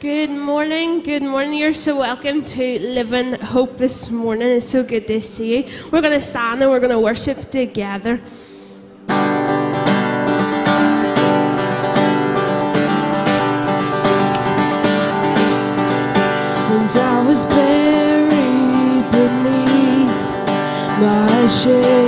Good morning, good morning. You're so welcome to Living Hope this morning. It's so good to see you. We're going to stand and we're going to worship together. And I was buried beneath my shame.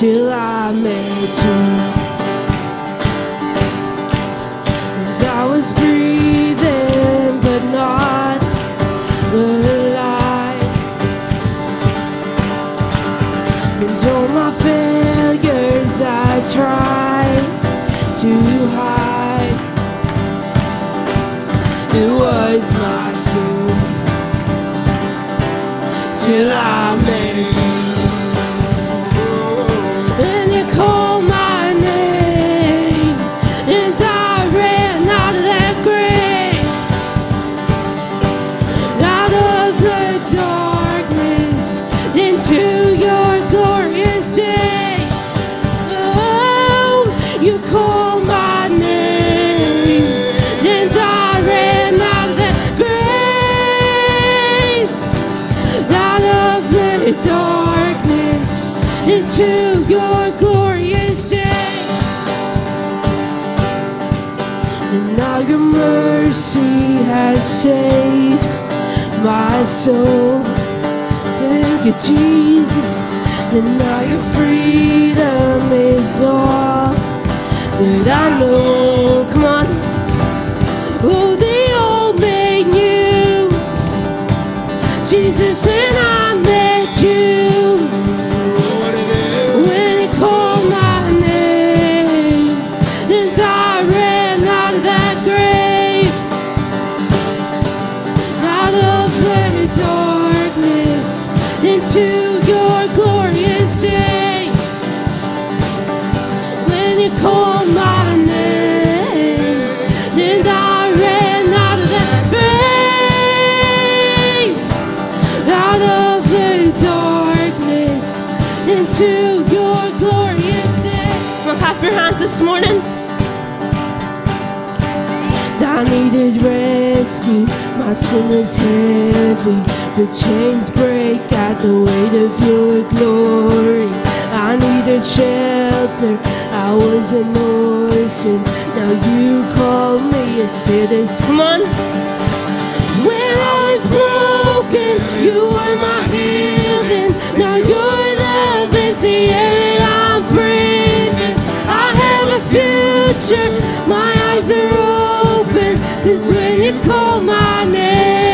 Till I met you. And I was breathing, but not alive. And all my failures I tried to hide. It was my tomb till I saved my soul. Thank you, Jesus. And now your freedom is all that I know. Come on. Oh, the old made new. Jesus, when I I needed rescue, my sin was heavy. The chains break at the weight of your glory. I needed shelter, I was an orphan. Now you call me a citizen. Come on. When I was broken, you were my healing. Now your love is the air that I'm breathing. I have a future, my eyes are open. Cause when you call my name,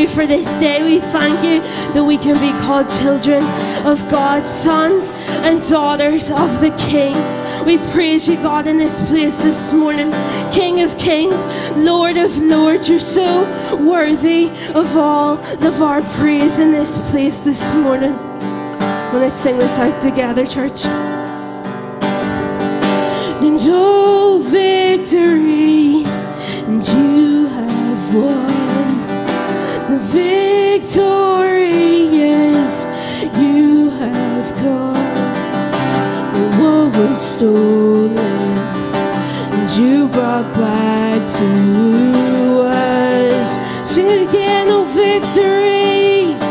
you for this day. We thank you that we can be called children of God, sons and daughters of the King. We praise you, God, in this place this morning. King of kings, Lord of lords, you're so worthy of all of our praise in this place this morning. Well, let's sing this out together, church. And oh, victory, and you have won. Is you have come. The war was stolen, and you brought back to us. Sing victory.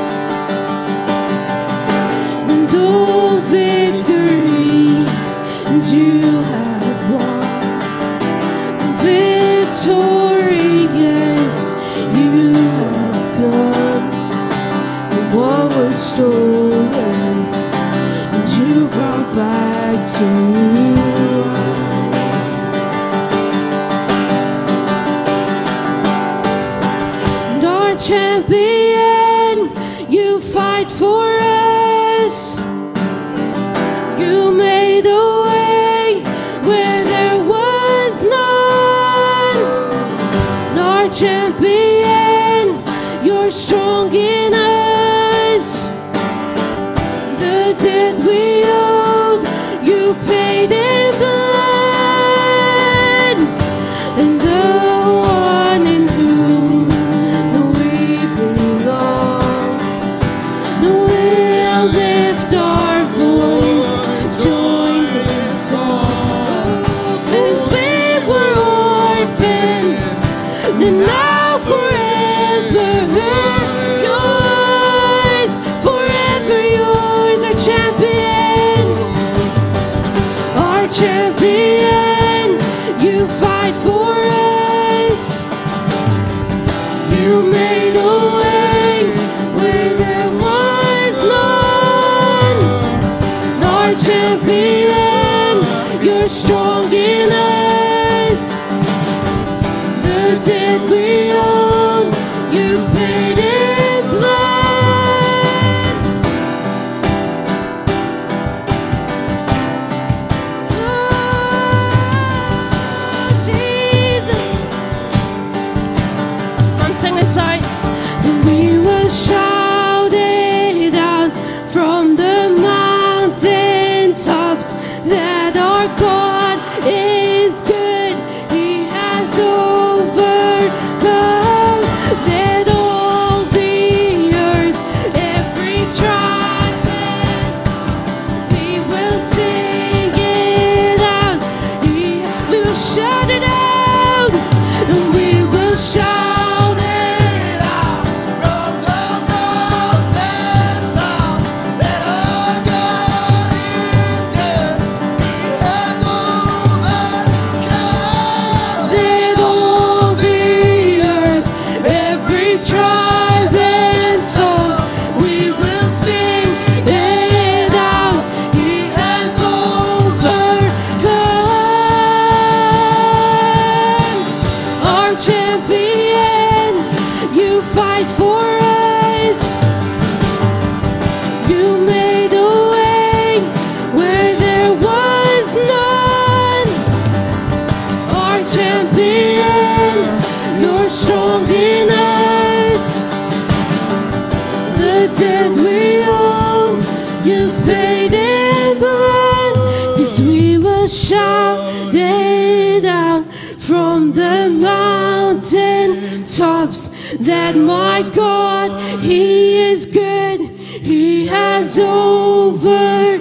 my God, He is good, He has overcome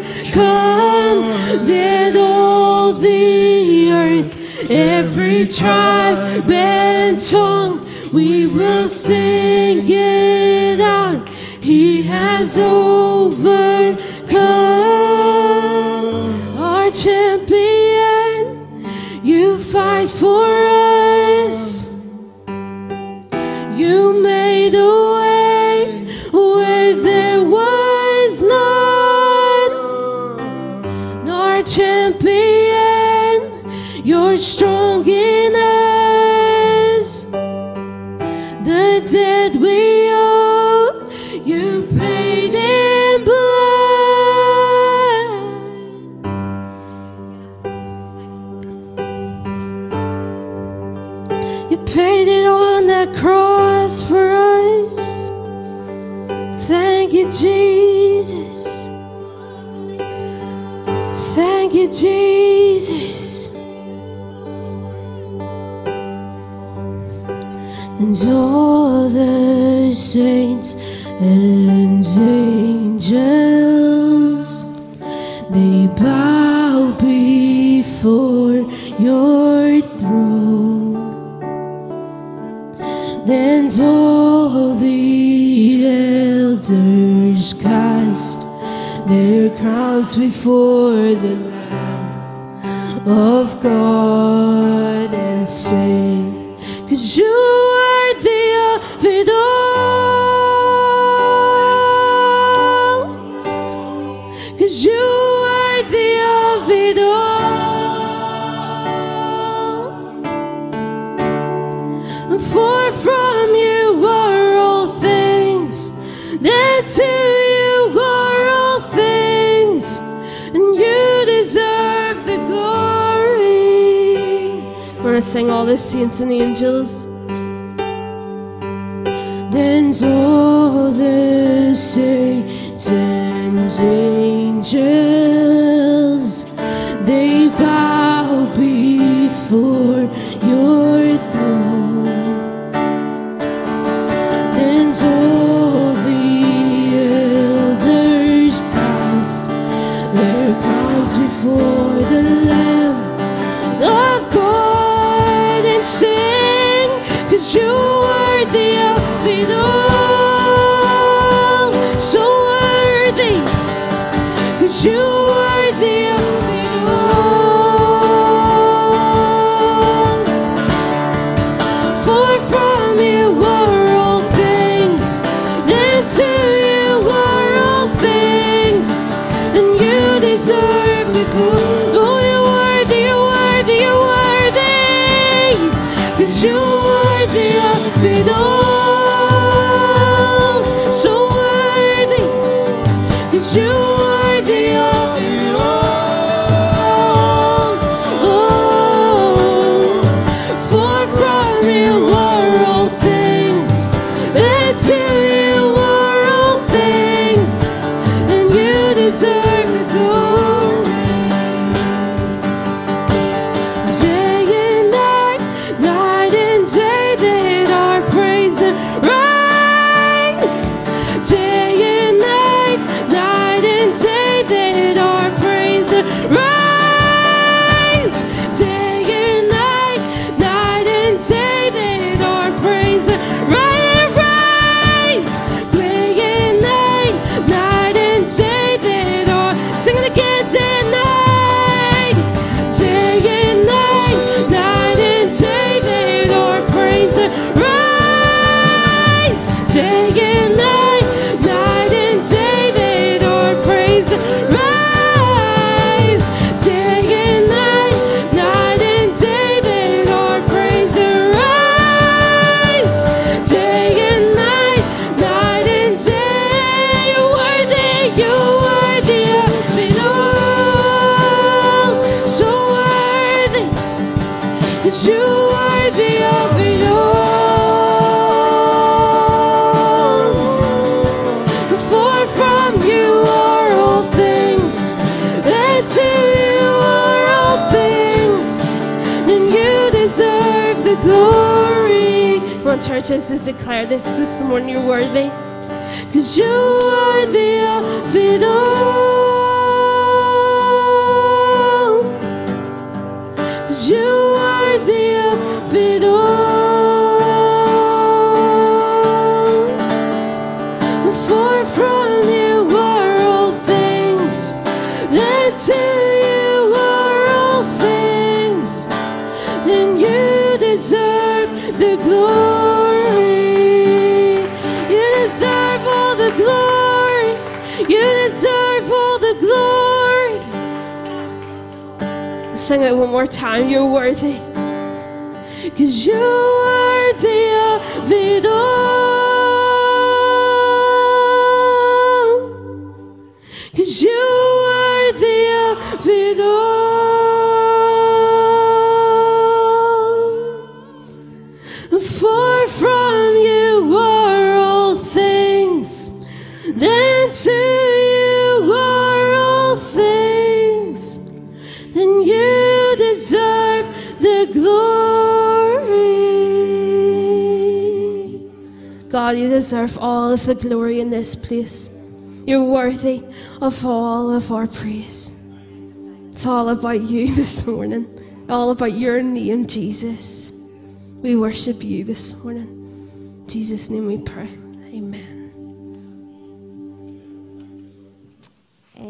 that all the earth, every tribe and tongue, we will sing it out. He has overcome. and all the saints and angels. They bow before your throne. Then all the elders cast their crowns before the all the on, churches, just declare this this morning. You're worthy. Cause you're the of all. Sing it one more time. You're worthy. Cause you're worthy of it all. Cause you're worthy of it all. Deserve all of the glory in this place. You're worthy of all of our praise. It's all about you this morning, all about your name, Jesus. We worship you this morning. In Jesus' name we pray.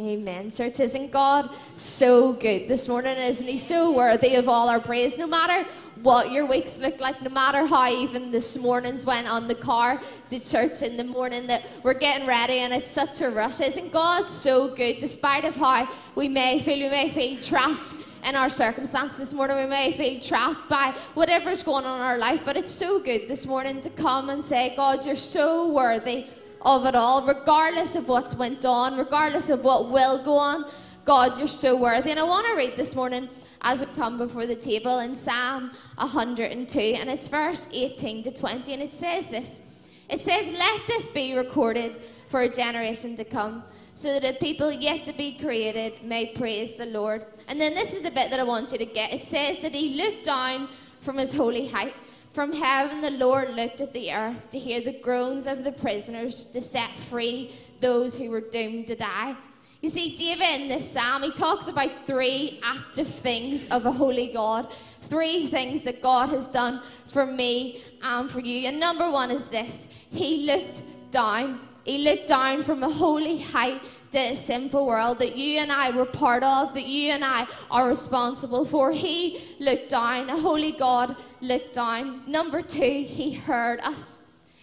Amen. Church, isn't God so good this morning? Isn't He so worthy of all our praise? No matter what your weeks look like, no matter how even this morning's went on the car to church in the morning that we're getting ready and it's such a rush. Isn't God so good? Despite of how we may feel, we may feel trapped in our circumstances this morning. We may feel trapped by whatever's going on in our life, but it's so good this morning to come and say, God, you're so worthy of it all, regardless of what's went on, regardless of what will go on. God, you're so worthy. And I want to read this morning as we come before the table in Psalm 102, and it's verse 18 to 20, and it says this. It says, Let this be recorded for a generation to come, so that the people yet to be created may praise the Lord. And then this is the bit that I want you to get. It says that he looked down from his holy height. From heaven, the Lord looked at the earth to hear the groans of the prisoners, to set free those who were doomed to die. You see, David in this psalm, he talks about three active things of a holy God. Three things that God has done for me and for you. And number one is this He looked down. He looked down from a holy height a sinful world that you and I were part of, that you and I are responsible for. He looked down. A holy God looked down. Number two, He heard us.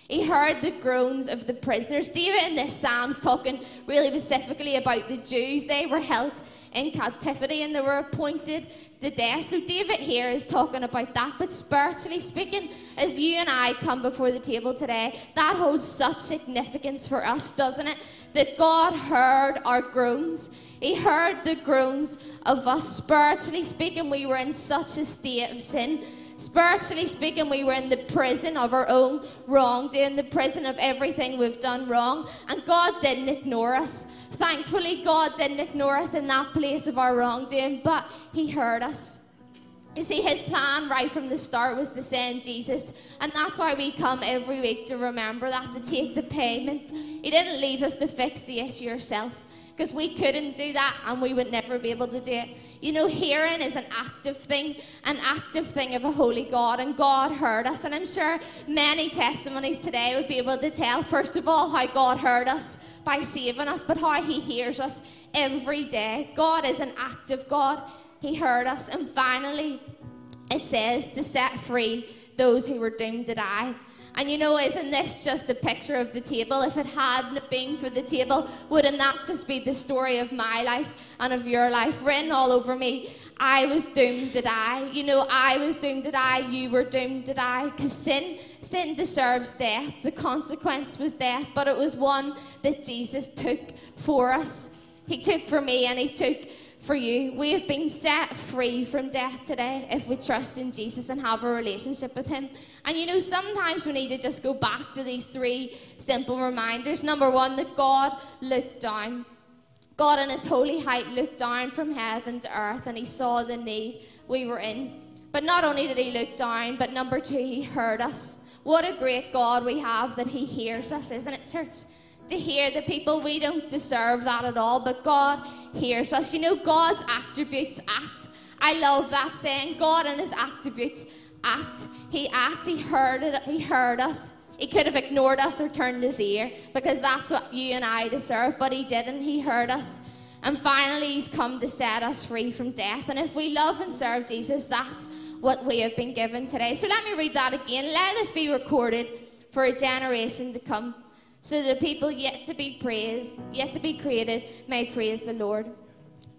He heard the groans of the prisoners. David in this psalm's talking really specifically about the Jews. They were held in captivity and they were appointed to death. So David here is talking about that. But spiritually speaking, as you and I come before the table today, that holds such significance for us, doesn't it? That God heard our groans. He heard the groans of us. Spiritually speaking, we were in such a state of sin. Spiritually speaking, we were in the prison of our own wrongdoing, the prison of everything we've done wrong, and God didn't ignore us. Thankfully, God didn't ignore us in that place of our wrongdoing, but He heard us. You see, his plan right from the start was to send Jesus, and that's why we come every week to remember that, to take the payment. He didn't leave us to fix the issue ourselves, because we couldn't do that and we would never be able to do it. You know, hearing is an active thing, an active thing of a holy God, and God heard us. And I'm sure many testimonies today would be able to tell, first of all, how God heard us by saving us, but how He hears us every day. God is an active God. He heard us. And finally, it says to set free those who were doomed to die. And you know, isn't this just a picture of the table? If it hadn't been for the table, wouldn't that just be the story of my life and of your life written all over me? I was doomed to die. You know, I was doomed to die. You were doomed to die. Because sin, sin deserves death. The consequence was death, but it was one that Jesus took for us. He took for me and he took for you. We have been set free from death today if we trust in Jesus and have a relationship with Him. And you know, sometimes we need to just go back to these three simple reminders. Number one, that God looked down. God, in His holy height, looked down from heaven to earth and He saw the need we were in. But not only did He look down, but number two, He heard us. What a great God we have that He hears us, isn't it, church? To hear the people. We don't deserve that at all, but God hears us. You know, God's attributes act. I love that saying. God and his attributes act. He act, he heard it, he heard us. He could have ignored us or turned his ear because that's what you and I deserve, but he didn't. He heard us. And finally, he's come to set us free from death. And if we love and serve Jesus, that's what we have been given today. So let me read that again. Let this be recorded for a generation to come so that people yet to be praised, yet to be created, may praise the Lord.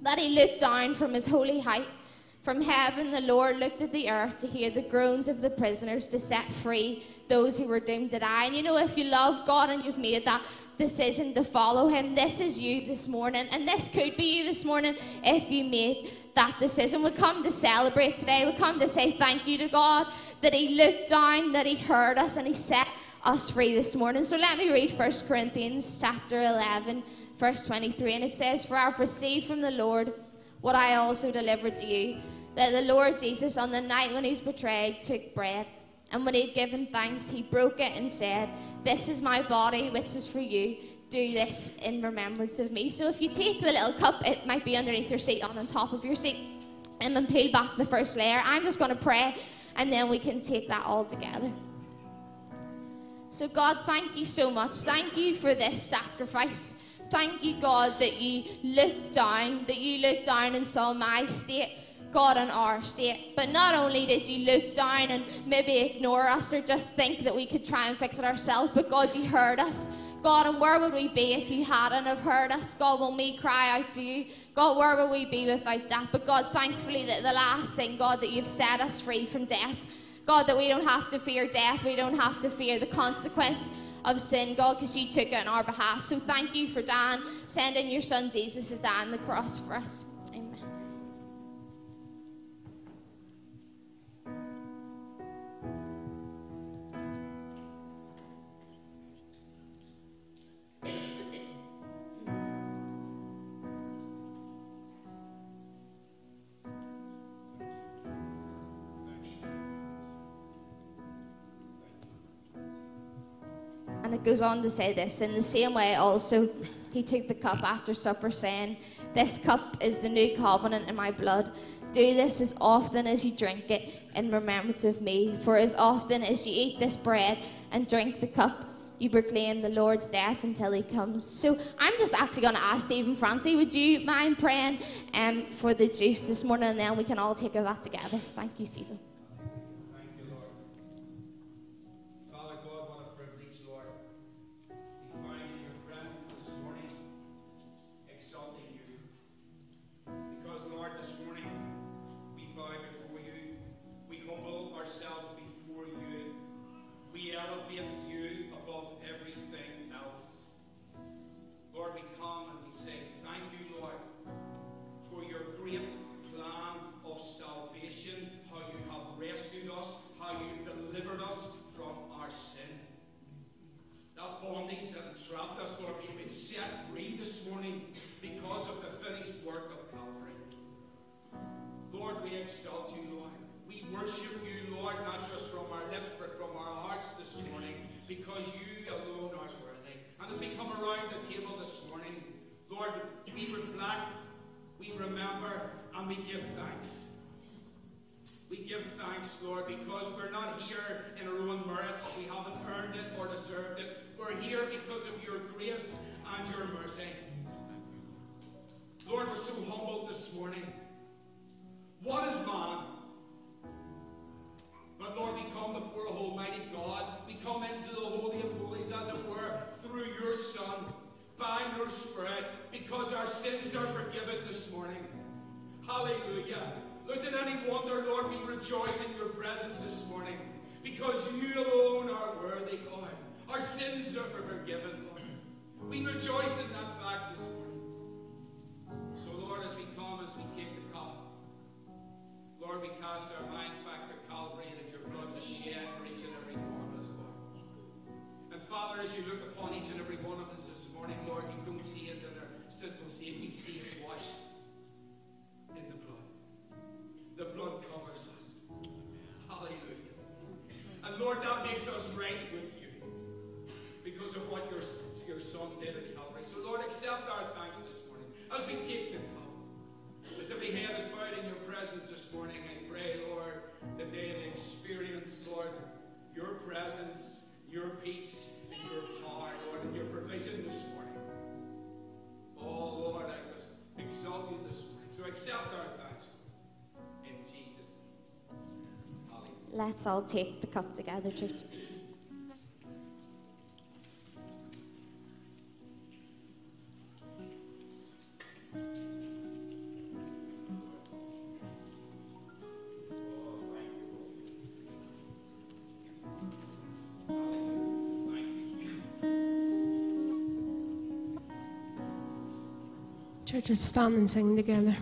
That he looked down from his holy height. From heaven, the Lord looked at the earth to hear the groans of the prisoners, to set free those who were doomed to die. And you know, if you love God and you've made that decision to follow Him, this is you this morning. And this could be you this morning if you made that decision. We come to celebrate today. We come to say thank you to God that He looked down, that He heard us, and He set us free this morning. So let me read 1 Corinthians chapter 11, verse 23. And it says, For I have received from the Lord what I also delivered to you, that the Lord Jesus, on the night when he was betrayed, took bread. And when he had given thanks, he broke it and said, This is my body, which is for you. Do this in remembrance of me. So if you take the little cup, it might be underneath your seat, on on top of your seat, and then peel back the first layer. I'm just going to pray, and then we can take that all together. So, God, thank you so much. Thank you for this sacrifice. Thank you, God, that you looked down, that you looked down and saw my state, God, and our state. But not only did you look down and maybe ignore us or just think that we could try and fix it ourselves, but God, you heard us. God, and where would we be if you hadn't have heard us? God, when we cry out to you, God, where would we be without that? But God, thankfully, that the last thing, God, that you've set us free from death. God, that we don't have to fear death, we don't have to fear the consequence of sin, God, because you took it on our behalf. So thank you for Dan sending your son Jesus to die on the cross for us. Goes on to say this In the same way, also, he took the cup after supper, saying, This cup is the new covenant in my blood. Do this as often as you drink it in remembrance of me. For as often as you eat this bread and drink the cup, you proclaim the Lord's death until he comes. So I'm just actually going to ask Stephen Francie, would you mind praying um, for the juice this morning and then we can all take of that together? Thank you, Stephen. Your mercy. Lord, we're so humbled this morning. What is man? But Lord, we come before Almighty God. We come into the Holy of Holies, as it were, through your Son, by your Spirit, because our sins are forgiven this morning. Hallelujah. Is it any wonder, Lord, we rejoice in your presence this morning? Because you alone are worthy, God. Our sins are forgiven. We rejoice in that fact this morning. So, Lord, as we come, as we take the cup, Lord, we cast our minds back to Calvary and as your blood was shed for each and every one of us, Lord. And Father, as you look upon each and every one of us this morning, Lord, you don't see us in our sinful state, you see us washed in the blood. The blood covers us. Hallelujah. And Lord, that makes us right with you because of what your, your Son did at Calvary. So, Lord, accept our thanks this morning as we take the cup. As every head is bowed in your presence this morning, I pray, Lord, that they have experienced, Lord, your presence, your peace, and your power, Lord, and your provision this morning. Oh, Lord, I just exalt you this morning. So accept our thanks, in Jesus' name. Let's all take the cup together, church. Let's stand and sing together.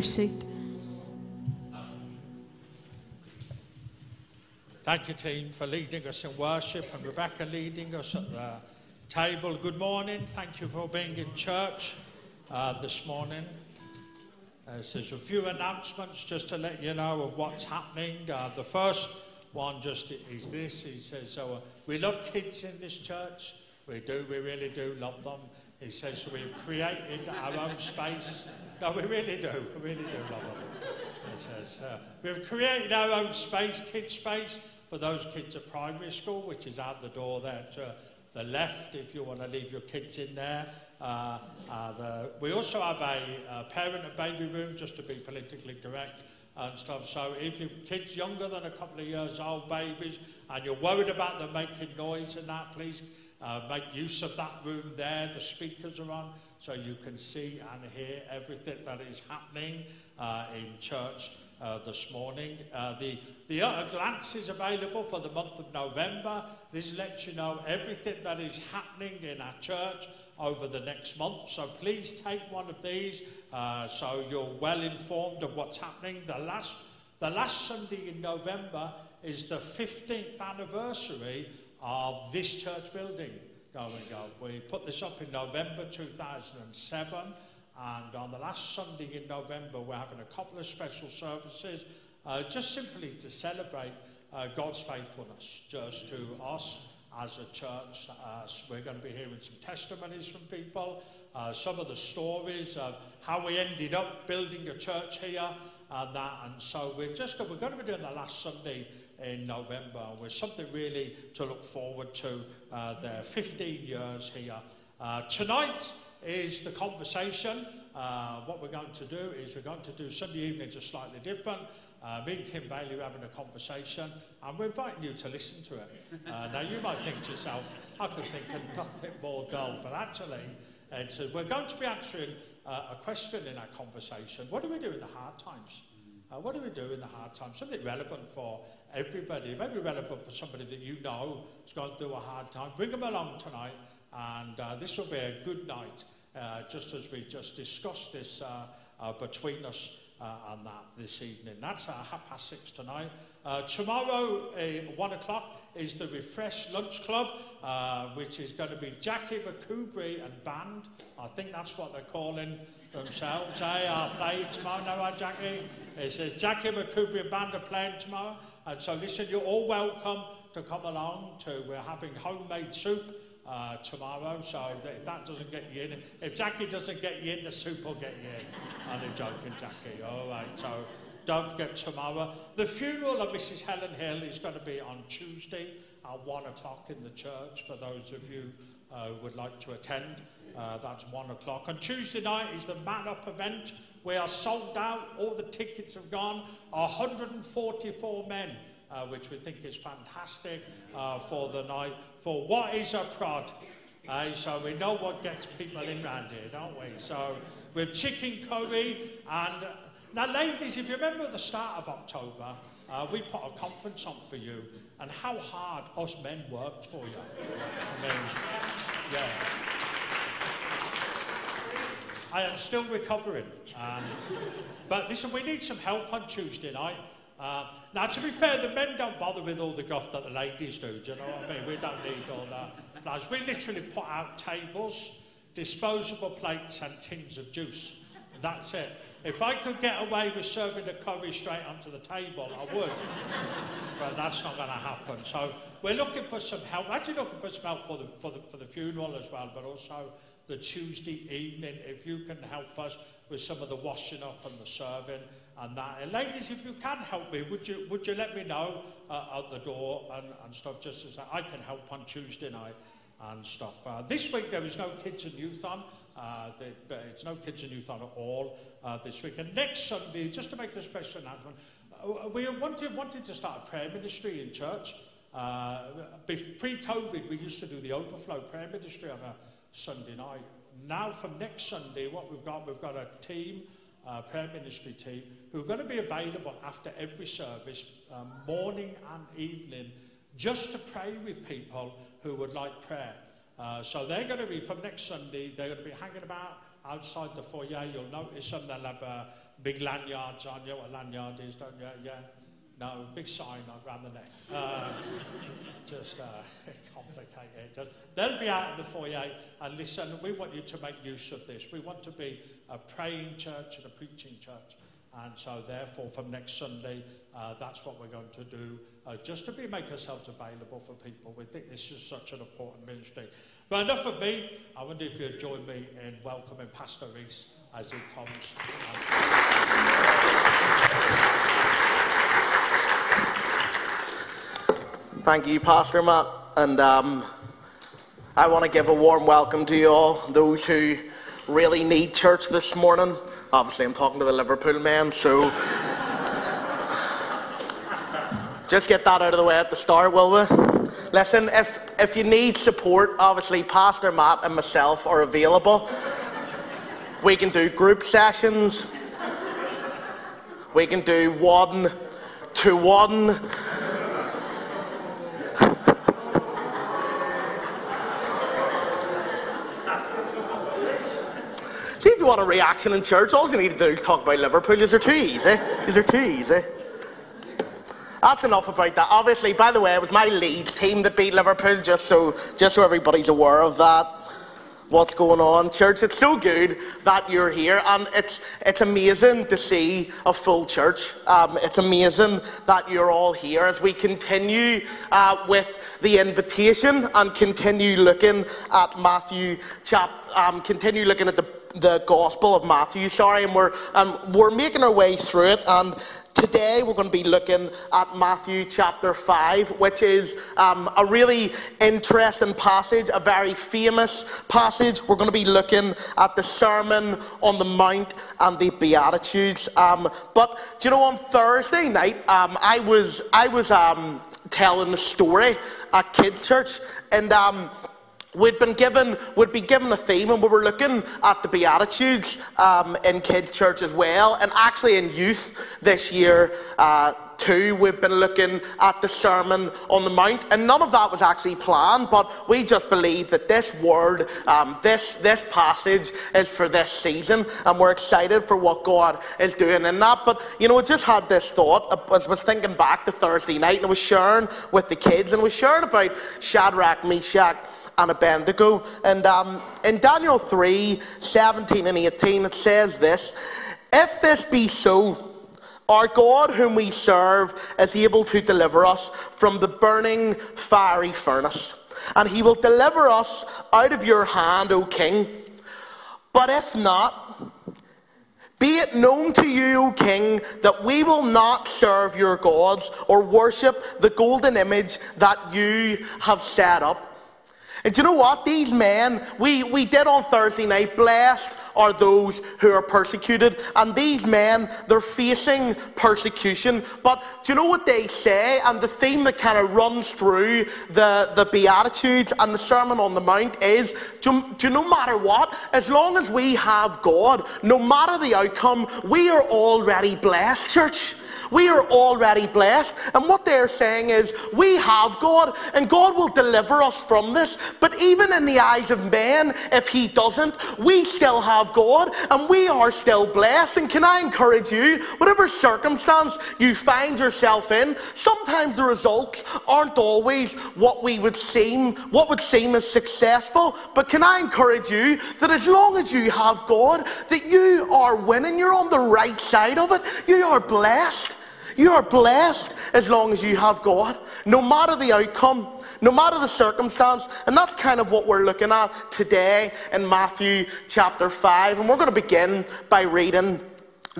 Your seat. Thank you, team, for leading us in worship and Rebecca leading us at the table. Good morning. Thank you for being in church uh, this morning. Uh, there's a few announcements just to let you know of what's happening. Uh, the first one just is this. He says, so, uh, we love kids in this church. We do, we really do love them. He says, we've created our own space. No, we really do, we really do love them. Uh, we've created our own space, kids' space, for those kids at primary school, which is out the door there to the left if you want to leave your kids in there. Uh, uh, the, we also have a parent and baby room, just to be politically correct and stuff. So if you've kids younger than a couple of years old, babies, and you're worried about them making noise and that, please uh, make use of that room there. The speakers are on, so you can see and hear everything that is happening uh, in church uh, this morning. Uh, the, the uh, glance is available for the month of November. This lets you know everything that is happening in our church over the next month. So please take one of these uh, so you're well informed of what's happening. The last The last Sunday in November is the 15th anniversary of this church building going up. We put this up in November 2007, and on the last Sunday in November, we're having a couple of special services uh, just simply to celebrate uh, God's faithfulness just to us as a church. Uh, we're going to be hearing some testimonies from people, uh, some of the stories of how we ended up building a church here and that. And so we're just we're going to be doing the last Sunday in November with something really to look forward to. Uh, there, 15 years here. Uh, tonight is the conversation. Uh, what we're going to do is we're going to do Sunday evening just slightly different. Uh, me and Tim Bailey are having a conversation, and we're inviting you to listen to it. Uh, now, you might think to yourself, I could think of nothing more dull, but actually, it's, uh, we're going to be answering uh, a question in our conversation. What do we do in the hard times? Uh, what do we do in the hard times? Something relevant for everybody, maybe relevant for somebody that you know is going through a hard time. Bring them along tonight, and uh, this will be a good night, uh, just as we just discussed this uh, uh, between us uh, on that this evening. That's at half past six tonight. Uh, tomorrow, uh, one o'clock, is the Refresh Lunch Club, uh, which is going to be Jackie McCoubry and band. I think that's what they're calling themselves. They are playing tomorrow. No, right, Jackie? It says Jackie McCoubry and band are playing tomorrow. And so, listen, you're all welcome to come along to. We're having homemade soup. Uh, tomorrow, so if that doesn't get you in, if Jackie doesn't get you in, the soup will get you in. I'm joking, Jackie. All right, so don't forget tomorrow. The funeral of Mrs. Helen Hill is going to be on Tuesday at one o'clock in the church for those of you uh, who would like to attend. Uh, that's one o'clock. On Tuesday night is the Man Up event. We are sold out. All the tickets have gone. 144 men, uh, which we think is fantastic uh, for the night. For what is a prod? So we know what gets people in round here, don't we? So with chicken curry and now, ladies, if you remember the start of October, uh, we put a conference on for you and how hard us men worked for you. I mean, yeah. I am still recovering. And, but listen, we need some help on Tuesday night. Uh, now, to be fair, the men don't bother with all the guff that the ladies do. Do you know what I mean? We don't need all that. We literally put out tables, disposable plates, and tins of juice. That's it. If I could get away with serving the curry straight onto the table, I would. but that's not going to happen. So we're looking for some help. Actually, looking for some help for the, for, the, for the funeral as well, but also the Tuesday evening. If you can help us with some of the washing up and the serving and that. And ladies, if you can help me, would you, would you let me know uh, at the door and, and stuff, just as I can help on Tuesday night and stuff. Uh, this week there is no kids and youth on. Uh, it's no kids and youth on at all uh, this week. And next Sunday, just to make a special announcement, uh, we wanted, wanted to start a prayer ministry in church. Uh, Pre-COVID, we used to do the overflow prayer ministry on a Sunday night. Now, from next Sunday, what we've got, we've got a team, uh, prayer ministry team, who are going to be available after every service, um, morning and evening, just to pray with people who would like prayer. Uh, so they're going to be, from next Sunday, they're going to be hanging about outside the foyer. You'll notice them, they'll have uh, big lanyards on. You know what a lanyard is, don't you? Yeah? No, big sign around the neck. Uh, just uh, complicated. They'll be out in the foyer and listen. We want you to make use of this. We want to be a praying church and a preaching church. And so, therefore, from next Sunday, uh, that's what we're going to do, uh, just to be make ourselves available for people. We think this is such an important ministry. But enough of me. I wonder if you'd join me in welcoming Pastor Reese as he comes. Thank you, Pastor Matt. And um, I want to give a warm welcome to you all, those who really need church this morning. Obviously, I'm talking to the Liverpool men, so just get that out of the way at the start, will we? Listen, if, if you need support, obviously, Pastor Matt and myself are available. We can do group sessions, we can do one to one. You want a reaction in church, all you need to do is talk about Liverpool. Is there too easy? Is there too easy? That's enough about that. Obviously, by the way, it was my Leeds team that beat Liverpool, just so just so everybody's aware of that. What's going on, church? It's so good that you're here, and it's it's amazing to see a full church. Um, it's amazing that you're all here as we continue uh, with the invitation and continue looking at Matthew chap. Um, continue looking at the the Gospel of Matthew. Sorry, and we're um, we're making our way through it and. Today we're going to be looking at Matthew chapter 5, which is um, a really interesting passage, a very famous passage. We're going to be looking at the Sermon on the Mount and the Beatitudes. Um, but do you know, on Thursday night, um, I was I was um, telling a story at kids' church, and um, We'd been given, we'd be given a theme, and we were looking at the Beatitudes um, in kids' church as well, and actually in youth this year uh, too. We've been looking at the Sermon on the Mount, and none of that was actually planned, but we just believe that this word, um, this this passage, is for this season, and we're excited for what God is doing in that. But you know, I just had this thought as I was thinking back to Thursday night, and I was sharing with the kids, and I was sharing about Shadrach, Meshach and Abednego. And um, in Daniel 3 17 and 18, it says this If this be so, our God, whom we serve, is able to deliver us from the burning fiery furnace, and he will deliver us out of your hand, O king. But if not, be it known to you, O king, that we will not serve your gods or worship the golden image that you have set up. And do you know what? These men, we, we did on Thursday night, blessed are those who are persecuted. And these men, they're facing persecution. But do you know what they say? And the theme that kind of runs through the, the Beatitudes and the Sermon on the Mount is do do no matter what, as long as we have God, no matter the outcome, we are already blessed, church. We are already blessed. And what they're saying is, we have God, and God will deliver us from this. But even in the eyes of men, if He doesn't, we still have God, and we are still blessed. And can I encourage you, whatever circumstance you find yourself in, sometimes the results aren't always what we would seem, what would seem as successful. But can I encourage you that as long as you have God, that you are winning, you're on the right side of it, you are blessed. You are blessed as long as you have God, no matter the outcome, no matter the circumstance. And that's kind of what we're looking at today in Matthew chapter 5. And we're going to begin by reading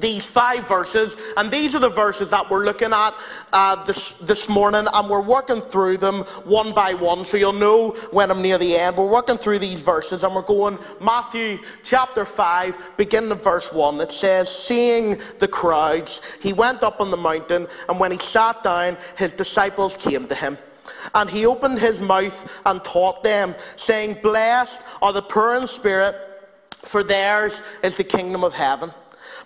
these five verses, and these are the verses that we're looking at uh, this, this morning, and we're working through them one by one, so you'll know when I'm near the end. We're working through these verses, and we're going Matthew chapter 5, beginning of verse 1. It says, Seeing the crowds, he went up on the mountain, and when he sat down, his disciples came to him. And he opened his mouth and taught them, saying, Blessed are the poor in spirit, for theirs is the kingdom of heaven.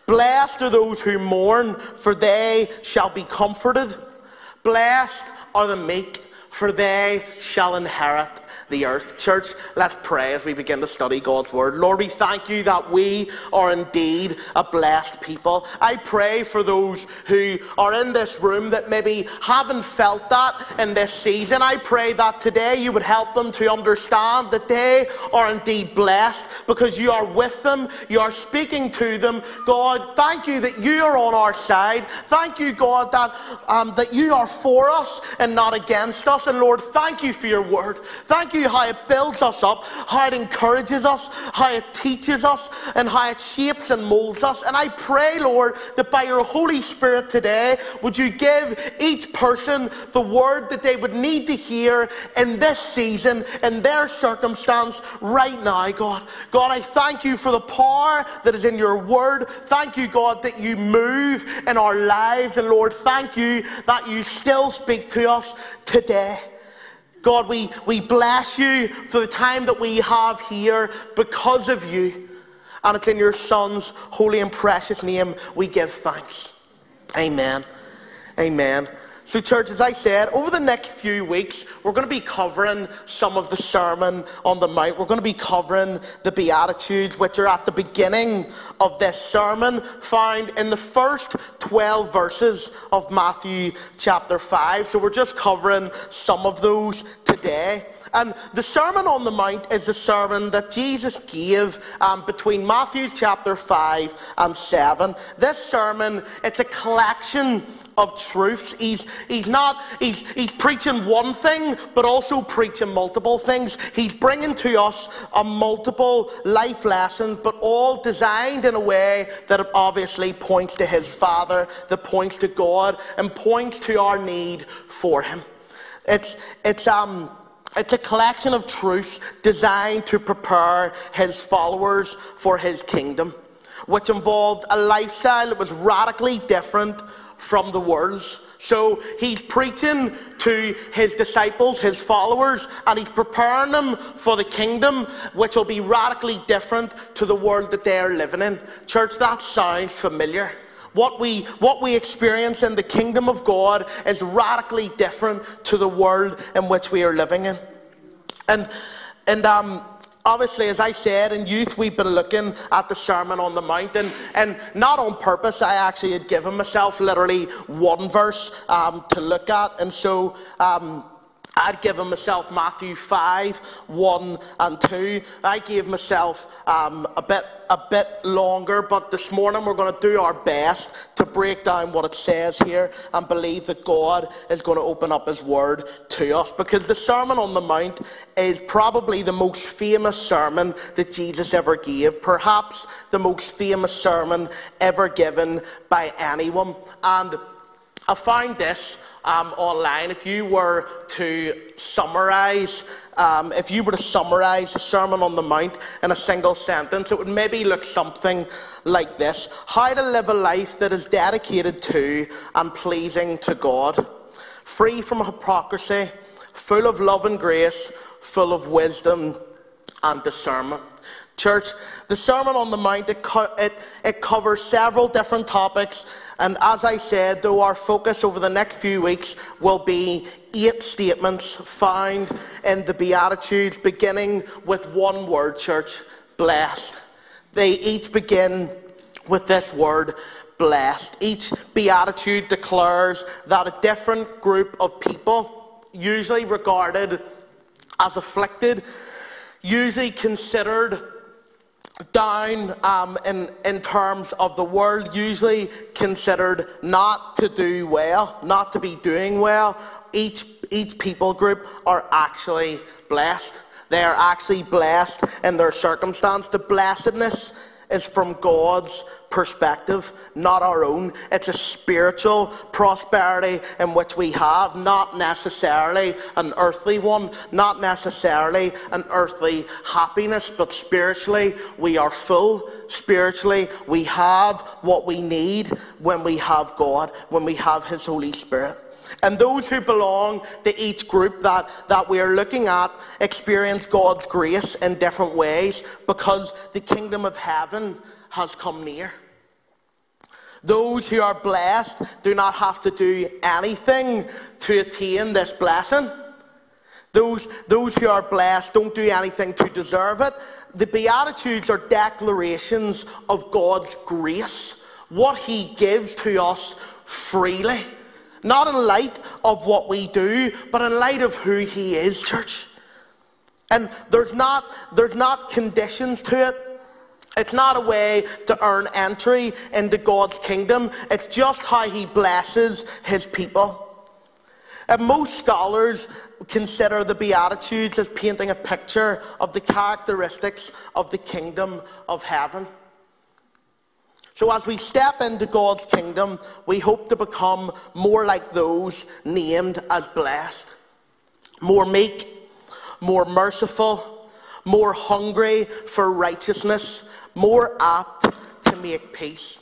Blessed are those who mourn, for they shall be comforted. Blessed are the meek, for they shall inherit the earth. Church, let's pray as we begin to study God's Word. Lord, we thank you that we are indeed a blessed people. I pray for those who are in this room that maybe haven't felt that in this season. I pray that today you would help them to understand that they are indeed blessed because you are with them, you are speaking to them. God, thank you that you are on our side. Thank you, God, that, um, that you are for us and not against us. And Lord, thank you for your word. Thank you how it builds us up, how it encourages us, how it teaches us, and how it shapes and molds us. And I pray, Lord, that by your Holy Spirit today, would you give each person the word that they would need to hear in this season, in their circumstance, right now, God. God, I thank you for the power that is in your word. Thank you, God, that you move in our lives. And Lord, thank you that you still speak to us today. God, we, we bless you for the time that we have here because of you. And it's in your Son's holy and precious name we give thanks. Amen. Amen. So, church, as I said, over the next few weeks, we're going to be covering some of the Sermon on the Mount. We're going to be covering the Beatitudes, which are at the beginning of this sermon, found in the first 12 verses of Matthew chapter 5. So, we're just covering some of those today. And the Sermon on the Mount is the sermon that Jesus gave um, between Matthew chapter 5 and 7. This sermon, it's a collection of truths. He's, he's not, he's, he's preaching one thing, but also preaching multiple things. He's bringing to us a multiple life lessons, but all designed in a way that obviously points to his Father, that points to God, and points to our need for him. It's, it's, um, it's a collection of truths designed to prepare his followers for his kingdom, which involved a lifestyle that was radically different from the world's. So he's preaching to his disciples, his followers, and he's preparing them for the kingdom, which will be radically different to the world that they are living in. Church, that sounds familiar. What we, what we experience in the kingdom of God is radically different to the world in which we are living in. And, and um, obviously, as I said, in youth, we've been looking at the Sermon on the Mount, and, and not on purpose, I actually had given myself literally one verse um, to look at. And so, um, I'd given myself Matthew 5, 1 and 2. I gave myself um, a, bit, a bit longer, but this morning we're going to do our best to break down what it says here and believe that God is going to open up His Word to us. Because the Sermon on the Mount is probably the most famous sermon that Jesus ever gave, perhaps the most famous sermon ever given by anyone. And I found this um, online, if you were to summarize, um, if you were to summarize the Sermon on the Mount in a single sentence, it would maybe look something like this. How to live a life that is dedicated to and pleasing to God, free from hypocrisy, full of love and grace, full of wisdom and discernment. Church, the Sermon on the Mount, it, co- it, it, covers several different topics. And as I said, though, our focus over the next few weeks will be eight statements found in the Beatitudes, beginning with one word, church blessed. They each begin with this word, blessed. Each Beatitude declares that a different group of people, usually regarded as afflicted, usually considered down um, in, in terms of the world, usually considered not to do well, not to be doing well. Each, each people group are actually blessed. They are actually blessed in their circumstance. The blessedness is from God's perspective, not our own. It's a spiritual prosperity in which we have, not necessarily an earthly one, not necessarily an earthly happiness, but spiritually we are full. Spiritually, we have what we need when we have God, when we have His Holy Spirit. And those who belong to each group that, that we are looking at experience God's grace in different ways because the kingdom of heaven has come near. Those who are blessed do not have to do anything to attain this blessing. Those, those who are blessed don't do anything to deserve it. The Beatitudes are declarations of God's grace, what He gives to us freely. Not in light of what we do, but in light of who He is, church. And there's not, there's not conditions to it. It's not a way to earn entry into God's kingdom. It's just how He blesses His people. And most scholars consider the Beatitudes as painting a picture of the characteristics of the kingdom of heaven. So, as we step into God's kingdom, we hope to become more like those named as blessed, more meek, more merciful, more hungry for righteousness, more apt to make peace.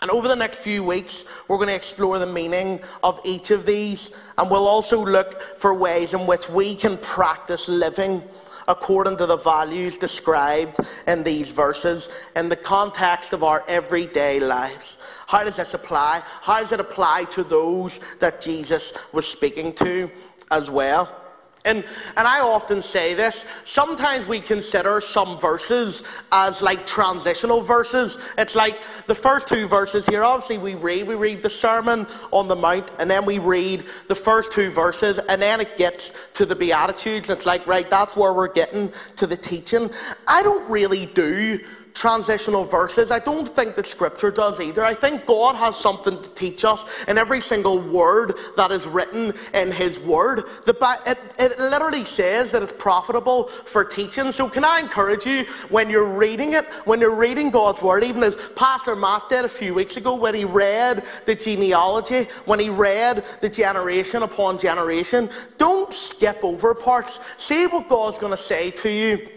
And over the next few weeks, we're going to explore the meaning of each of these, and we'll also look for ways in which we can practice living according to the values described in these verses in the context of our everyday lives. How does this apply? How does it apply to those that Jesus was speaking to as well? And, and I often say this sometimes we consider some verses as like transitional verses. It's like the first two verses here, obviously, we read, we read the Sermon on the Mount, and then we read the first two verses, and then it gets to the Beatitudes. It's like, right, that's where we're getting to the teaching. I don't really do transitional verses. I don't think that Scripture does either. I think God has something to teach us in every single word that is written in His Word. The, it, it literally says that it's profitable for teaching. So, can I encourage you when you're reading it, when you're reading God's Word, even as Pastor Matt did a few weeks ago when he read the genealogy, when he read the generation upon generation, don't skip over parts. See what God's going to say to you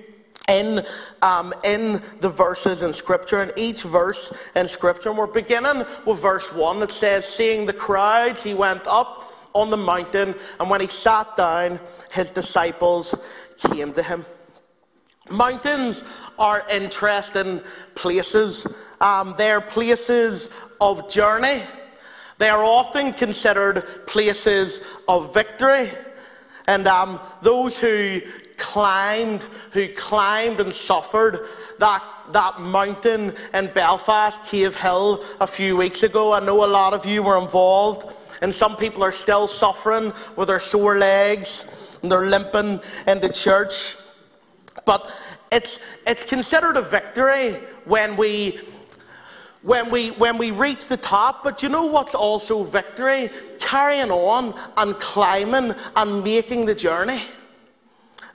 in, um, in the verses in Scripture, and each verse in Scripture. And we're beginning with verse 1 that says, Seeing the crowds, he went up on the mountain, and when he sat down, his disciples came to him. Mountains are interesting places. Um, they're places of journey. They are often considered places of victory. And um, those who climbed, who climbed and suffered that, that mountain in Belfast, Cave Hill, a few weeks ago. I know a lot of you were involved, and some people are still suffering with their sore legs and they're limping into church. But it's, it's considered a victory when we when we when we reach the top but you know what's also victory carrying on and climbing and making the journey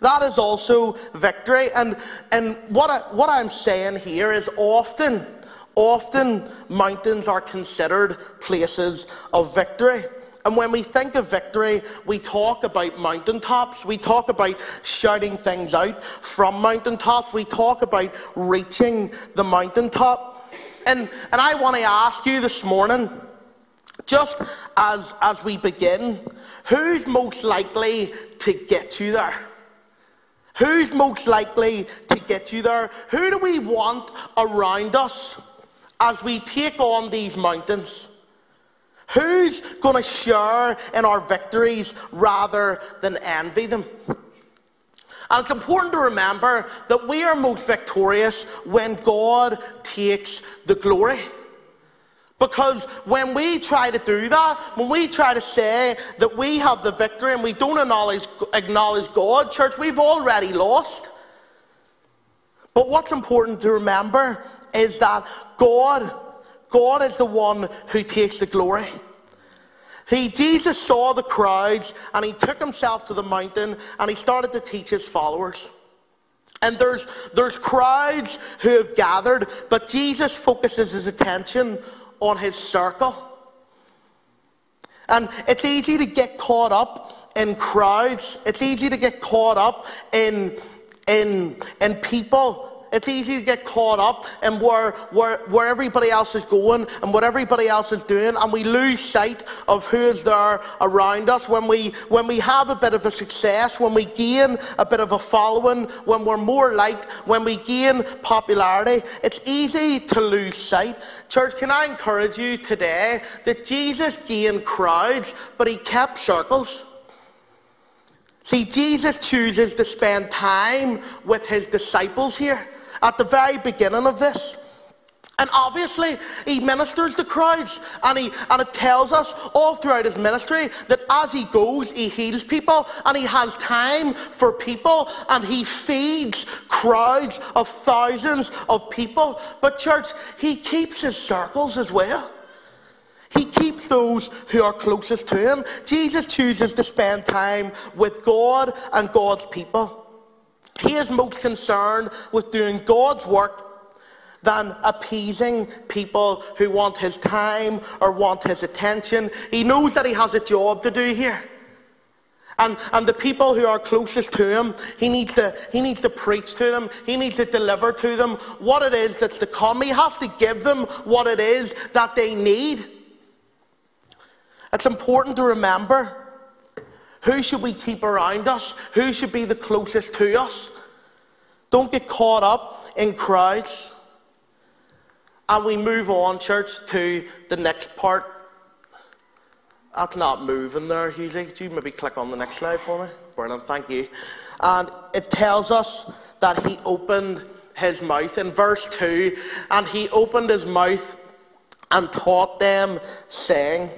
that is also victory. And, and what, I, what I'm saying here is often, often mountains are considered places of victory. And when we think of victory, we talk about mountaintops. We talk about shouting things out from mountaintops. We talk about reaching the mountaintop. And, and I want to ask you this morning, just as, as we begin, who's most likely to get you there? Who's most likely to get you there? Who do we want around us as we take on these mountains? Who's going to share in our victories rather than envy them? And it's important to remember that we are most victorious when God takes the glory. Because when we try to do that, when we try to say that we have the victory and we don't acknowledge, acknowledge God, church, we've already lost. But what's important to remember is that God, God is the one who takes the glory. He, Jesus saw the crowds and he took himself to the mountain and he started to teach his followers. And there's, there's crowds who have gathered, but Jesus focuses his attention on his circle. And it's easy to get caught up in crowds. It's easy to get caught up in, in, in people it's easy to get caught up in where, where, where everybody else is going and what everybody else is doing, and we lose sight of who is there around us. When we, when we have a bit of a success, when we gain a bit of a following, when we're more liked, when we gain popularity, it's easy to lose sight. Church, can I encourage you today that Jesus gained crowds, but he kept circles? See, Jesus chooses to spend time with his disciples here at the very beginning of this. And obviously, he ministers to crowds, and, he, and it tells us all throughout his ministry that as he goes, he heals people, and he has time for people, and he feeds crowds of thousands of people. But, church, he keeps his circles as well. He keeps those who are closest to him. Jesus chooses to spend time with God and God's people. He is most concerned with doing God's work than appeasing people who want his time or want his attention. He knows that he has a job to do here. And, and the people who are closest to him, he needs, to, he needs to preach to them. He needs to deliver to them what it is that's to come. He has to give them what it is that they need. It's important to remember who should we keep around us? Who should be the closest to us? Don't get caught up in crowds. And we move on, church, to the next part. That's not moving there, Hughley. Could you maybe click on the next slide for me? Brilliant, thank you. And it tells us that he opened his mouth in verse 2 and he opened his mouth and taught them, saying,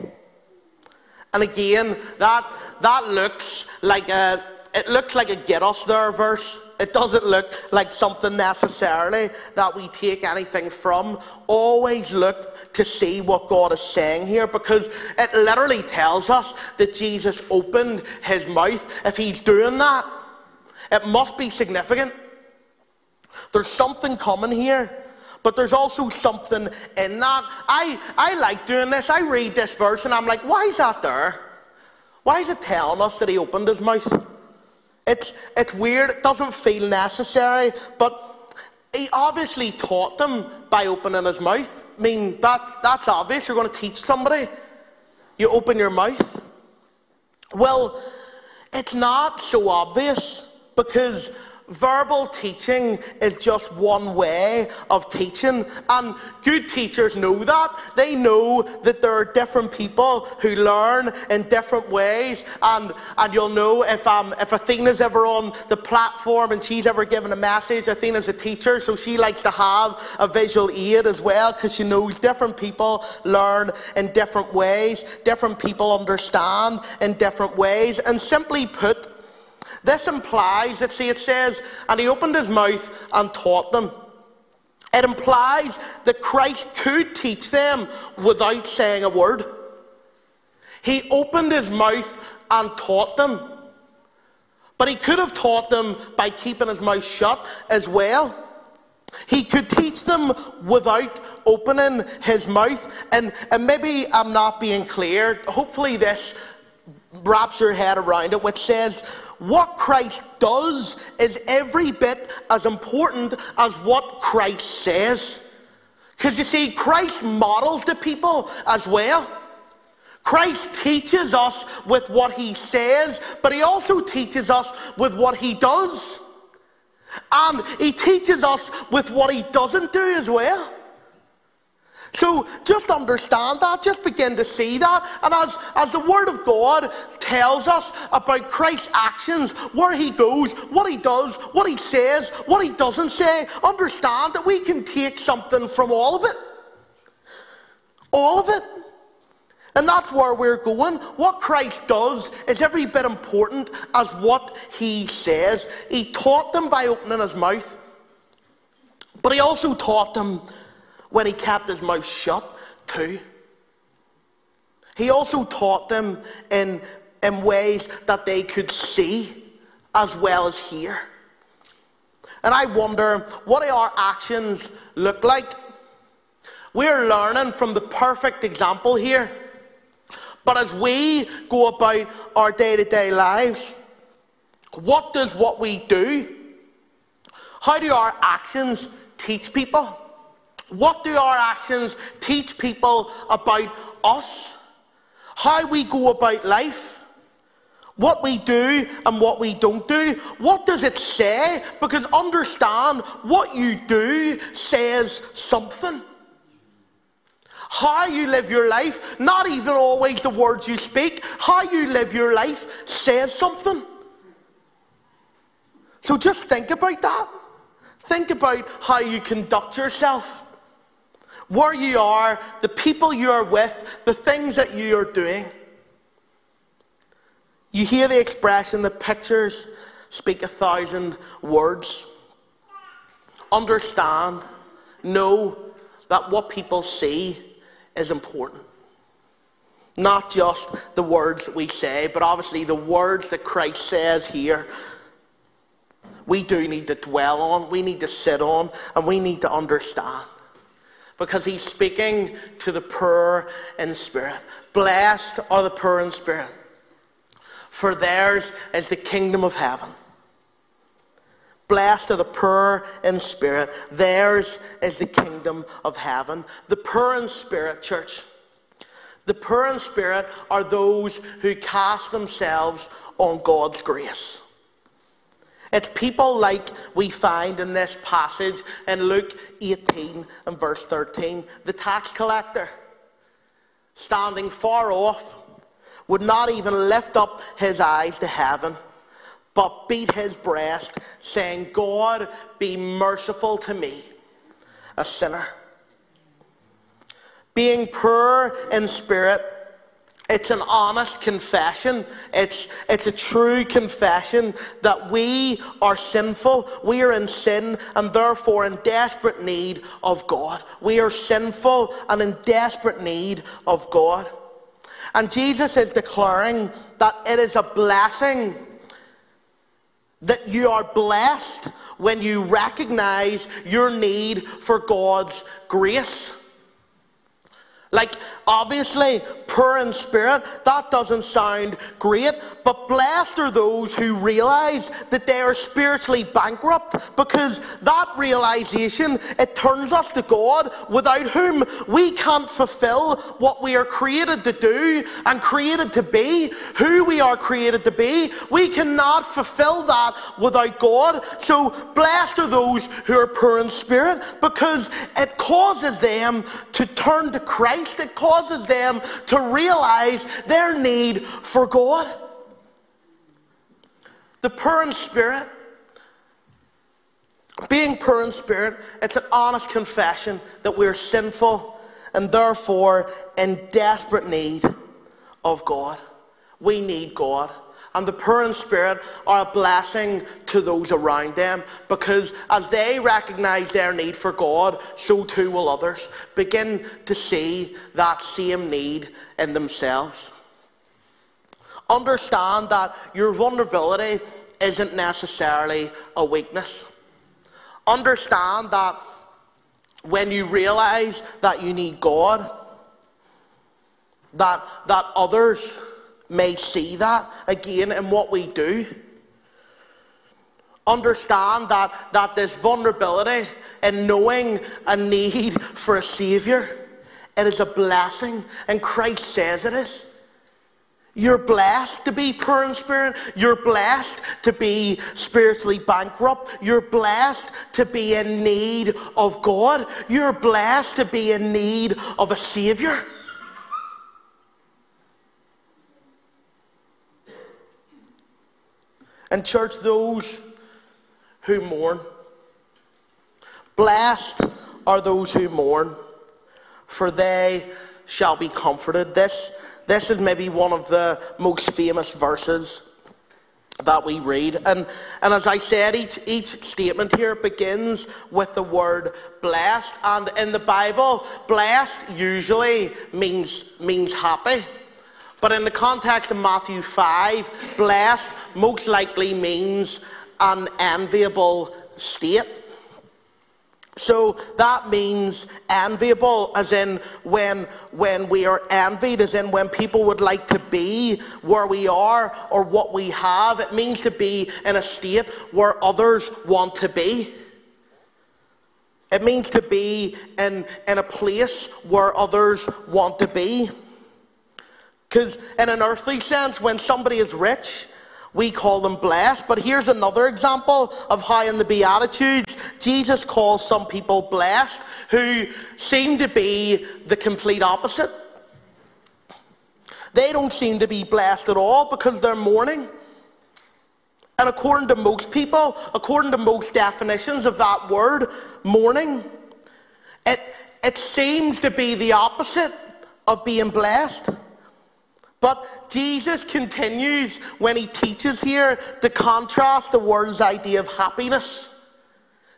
and again, that, that looks like a, it looks like a get us there verse. It doesn't look like something necessarily that we take anything from. Always look to see what God is saying here because it literally tells us that Jesus opened his mouth. If he's doing that, it must be significant. There's something coming here. But there's also something in that. I, I like doing this. I read this verse and I'm like, why is that there? Why is it telling us that he opened his mouth? It's, it's weird. It doesn't feel necessary. But he obviously taught them by opening his mouth. I mean, that, that's obvious. You're going to teach somebody. You open your mouth. Well, it's not so obvious because verbal teaching is just one way of teaching, and good teachers know that. They know that there are different people who learn in different ways, and, and you'll know if, um, if Athena's ever on the platform and she's ever given a message. Athena's a teacher, so she likes to have a visual aid as well because she knows different people learn in different ways, different people understand in different ways, and simply put, this implies that, see, it says, and he opened his mouth and taught them. It implies that Christ could teach them without saying a word. He opened his mouth and taught them. But he could have taught them by keeping his mouth shut as well. He could teach them without opening his mouth. And, and maybe I'm not being clear. Hopefully, this wraps your head around it, which says what Christ does is every bit as important as what Christ says. Because you see, Christ models the people as well. Christ teaches us with what he says, but he also teaches us with what he does. And he teaches us with what he doesn't do as well. So just understand that, just begin to see that. And as, as the Word of God tells us about Christ's actions, where He goes, what He does, what He says, what He doesn't say, understand that we can take something from all of it. All of it. And that's where we're going. What Christ does is every bit important as what He says. He taught them by opening His mouth, but He also taught them when he kept his mouth shut too. He also taught them in, in ways that they could see as well as hear. And I wonder, what do our actions look like? We're learning from the perfect example here. But as we go about our day to day lives, what does what we do? How do our actions teach people? What do our actions teach people about us? How we go about life? What we do and what we don't do? What does it say? Because understand what you do says something. How you live your life, not even always the words you speak, how you live your life says something. So just think about that. Think about how you conduct yourself where you are, the people you are with, the things that you are doing. You hear the expression, the pictures speak a thousand words. Understand, know that what people see is important. Not just the words that we say, but obviously the words that Christ says here. We do need to dwell on, we need to sit on, and we need to understand because he's speaking to the poor in spirit. Blessed are the poor in spirit, for theirs is the kingdom of heaven. Blessed are the poor in spirit, theirs is the kingdom of heaven. The poor in spirit, church. The poor in spirit are those who cast themselves on God's grace. It's people like we find in this passage in Luke 18 and verse 13. The tax collector, standing far off, would not even lift up his eyes to heaven, but beat his breast, saying, God, be merciful to me, a sinner. Being poor in spirit, it's an honest confession. It's, it's a true confession that we are sinful. We are in sin and therefore in desperate need of God. We are sinful and in desperate need of God. And Jesus is declaring that it is a blessing that you are blessed when you recognize your need for God's grace. Like, obviously, poor in spirit, that doesn't sound great, but blessed are those who realize that they are spiritually bankrupt because that realization, it turns us to God without whom we can't fulfill what we are created to do and created to be, who we are created to be. We cannot fulfill that without God. So, blessed are those who are poor in spirit because it causes them to turn to Christ it causes them to realize their need for God. The poor in spirit, being poor in spirit, it's an honest confession that we're sinful and therefore in desperate need of God. We need God. And the poor in spirit are a blessing to those around them because as they recognize their need for God, so too will others begin to see that same need in themselves. Understand that your vulnerability isn't necessarily a weakness. Understand that when you realize that you need God, that, that others may see that again in what we do. Understand that, that this vulnerability and knowing a need for a Saviour, it is a blessing, and Christ says it is. You're blessed to be poor in spirit. You're blessed to be spiritually bankrupt. You're blessed to be in need of God. You're blessed to be in need of a Saviour. And, church, those who mourn, blessed are those who mourn, for they shall be comforted. This, this is maybe one of the most famous verses that we read. And, and as I said, each, each statement here begins with the word blessed. And in the Bible, blessed usually means, means happy. But in the context of Matthew 5, blessed most likely means an enviable state. So that means enviable, as in when, when we are envied, as in when people would like to be where we are or what we have. It means to be in a state where others want to be. It means to be in, in a place where others want to be. Because, in an earthly sense, when somebody is rich, we call them blessed. But here's another example of how, in the Beatitudes, Jesus calls some people blessed who seem to be the complete opposite. They don't seem to be blessed at all because they're mourning. And according to most people, according to most definitions of that word, mourning, it, it seems to be the opposite of being blessed. But Jesus continues when he teaches here to contrast the world's idea of happiness,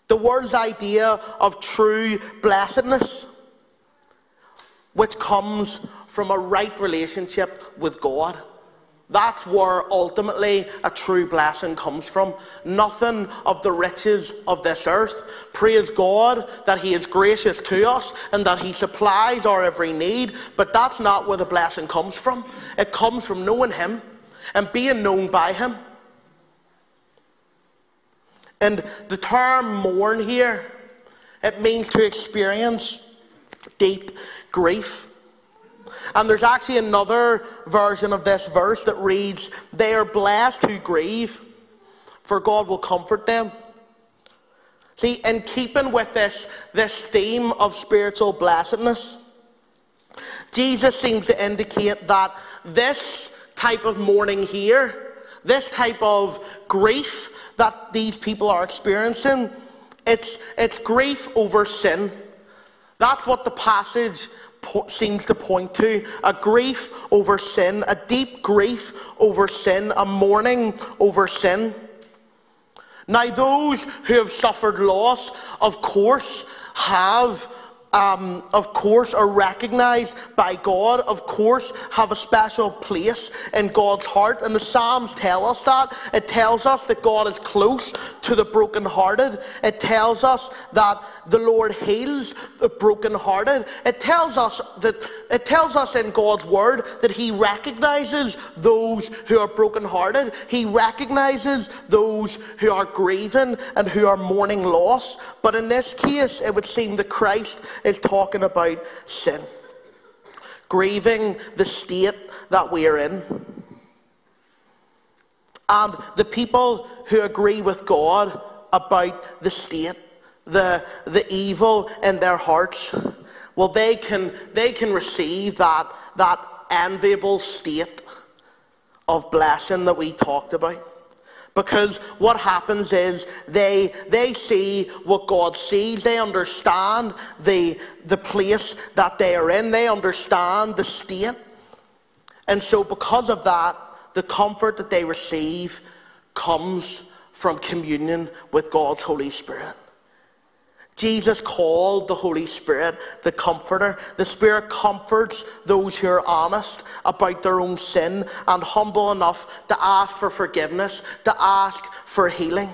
the world's idea of true blessedness, which comes from a right relationship with God. That's where ultimately a true blessing comes from. Nothing of the riches of this earth. Praise God that He is gracious to us and that He supplies our every need, but that's not where the blessing comes from. It comes from knowing Him and being known by Him. And the term mourn here, it means to experience deep grief. And there's actually another version of this verse that reads, They are blessed who grieve, for God will comfort them. See, in keeping with this, this theme of spiritual blessedness, Jesus seems to indicate that this type of mourning here, this type of grief that these people are experiencing, it's, it's grief over sin. That's what the passage seems to point to a grief over sin, a deep grief over sin, a mourning over sin. Now, those who have suffered loss, of course, have um, of course, are recognized by God, of course, have a special place in God's heart. And the Psalms tell us that. It tells us that God is close to the brokenhearted. It tells us that the Lord heals the brokenhearted. It tells us that it tells us in God's word that He recognizes those who are brokenhearted. He recognizes those who are grieving and who are mourning loss. But in this case, it would seem that Christ is talking about sin, grieving the state that we are in. And the people who agree with God about the state, the, the evil in their hearts, well, they can, they can receive that, that enviable state of blessing that we talked about. Because what happens is they, they see what God sees. They understand the, the place that they are in. They understand the state. And so, because of that, the comfort that they receive comes from communion with God's Holy Spirit. Jesus called the Holy Spirit the Comforter. The Spirit comforts those who are honest about their own sin and humble enough to ask for forgiveness, to ask for healing.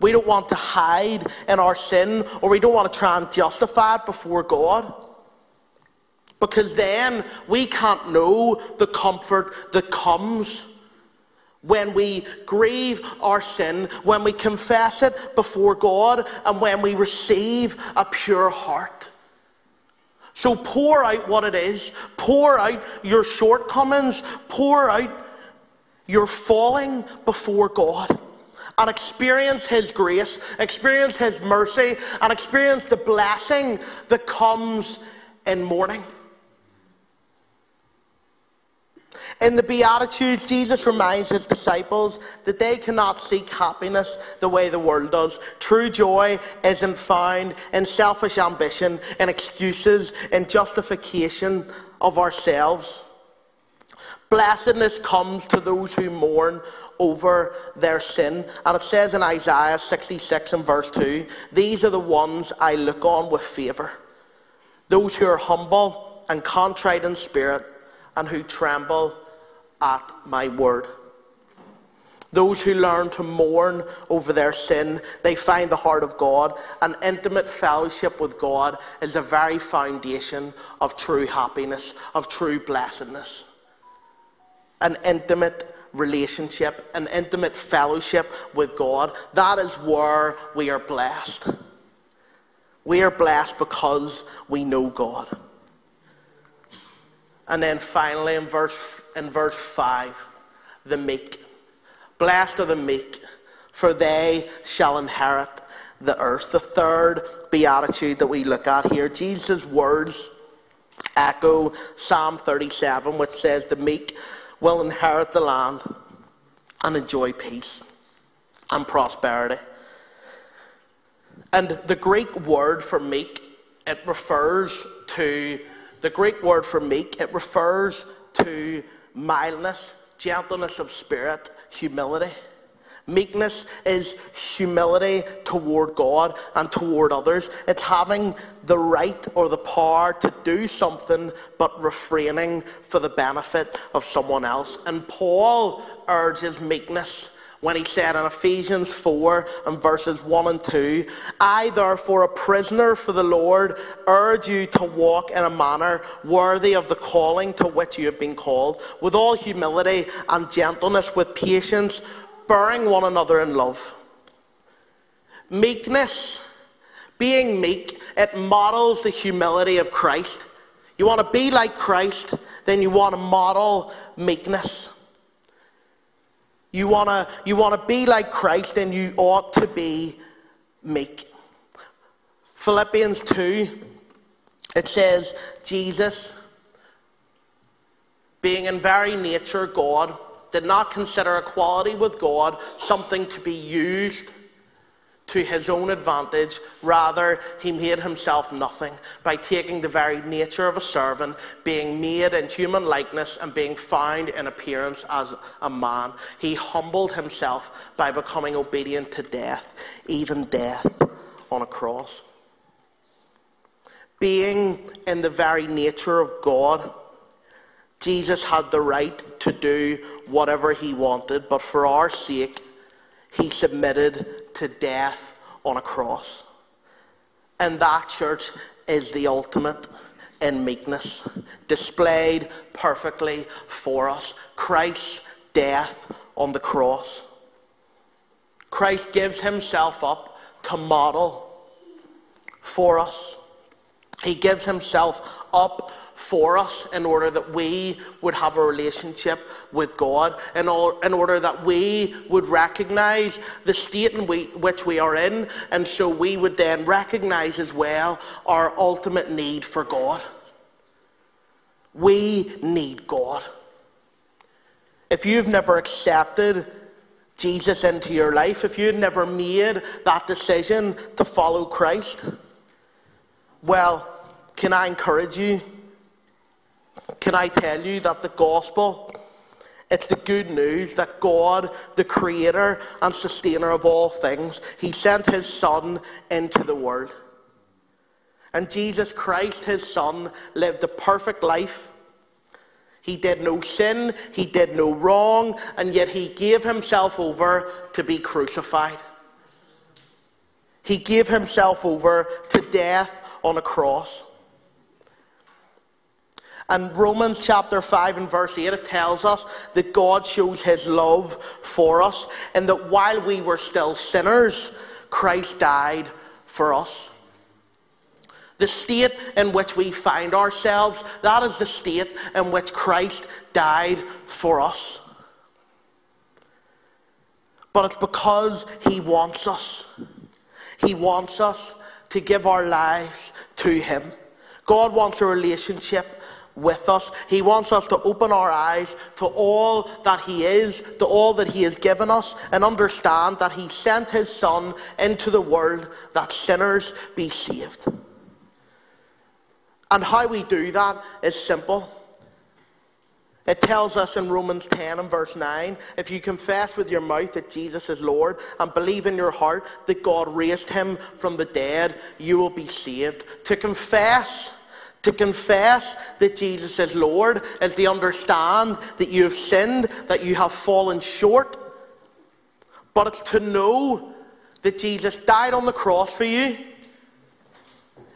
We don't want to hide in our sin or we don't want to try and justify it before God. Because then we can't know the comfort that comes when we grieve our sin, when we confess it before God, and when we receive a pure heart. So pour out what it is, pour out your shortcomings, pour out your falling before God. And experience His grace, experience His mercy, and experience the blessing that comes in mourning. In the Beatitudes, Jesus reminds his disciples that they cannot seek happiness the way the world does. True joy isn't found in selfish ambition, in excuses, in justification of ourselves. Blessedness comes to those who mourn over their sin. And it says in Isaiah 66 and verse 2 These are the ones I look on with favour. Those who are humble and contrite in spirit and who tremble at my word. Those who learn to mourn over their sin, they find the heart of God. An intimate fellowship with God is the very foundation of true happiness, of true blessedness. An intimate relationship, an intimate fellowship with God, that is where we are blessed. We are blessed because we know God. And then finally, in verse, in verse 5, the meek. Blessed are the meek, for they shall inherit the earth. The third beatitude that we look at here, Jesus' words echo Psalm 37, which says, The meek will inherit the land and enjoy peace and prosperity. And the Greek word for meek, it refers to the Greek word for meek, it refers to mildness, gentleness of spirit, humility. Meekness is humility toward God and toward others. It's having the right or the power to do something but refraining for the benefit of someone else. And Paul urges meekness when he said in Ephesians 4 and verses 1 and 2, I, therefore, a prisoner for the Lord, urge you to walk in a manner worthy of the calling to which you have been called, with all humility and gentleness, with patience, bearing one another in love. Meekness, being meek, it models the humility of Christ. You want to be like Christ, then you want to model meekness. You want to you wanna be like Christ, then you ought to be meek. Philippians 2, it says, Jesus, being in very nature God, did not consider equality with God something to be used to his own advantage. Rather, he made himself nothing by taking the very nature of a servant, being made in human likeness, and being found in appearance as a man. He humbled himself by becoming obedient to death, even death on a cross. Being in the very nature of God, Jesus had the right to do whatever he wanted, but for our sake, he submitted to death on a cross. And that, church, is the ultimate in meekness, displayed perfectly for us. Christ's death on the cross. Christ gives himself up to model for us. He gives himself up for us in order that we would have a relationship with God, in, all, in order that we would recognize the state in we, which we are in, and so we would then recognize as well our ultimate need for God. We need God. If you've never accepted Jesus into your life, if you've never made that decision to follow Christ, well, can I encourage you? Can I tell you that the gospel, it's the good news that God, the creator and sustainer of all things, he sent his son into the world. And Jesus Christ, his son, lived a perfect life. He did no sin, he did no wrong, and yet he gave himself over to be crucified. He gave himself over to death on a cross. And Romans chapter 5 and verse 8, it tells us that God shows his love for us, and that while we were still sinners, Christ died for us. The state in which we find ourselves, that is the state in which Christ died for us. But it's because he wants us. He wants us to give our lives to him. God wants a relationship with us. He wants us to open our eyes to all that He is, to all that He has given us, and understand that He sent His Son into the world that sinners be saved. And how we do that is simple. It tells us in Romans 10 and verse 9 if you confess with your mouth that Jesus is Lord and believe in your heart that God raised him from the dead, you will be saved. To confess to confess that Jesus is Lord is to understand that you have sinned, that you have fallen short. But it's to know that Jesus died on the cross for you.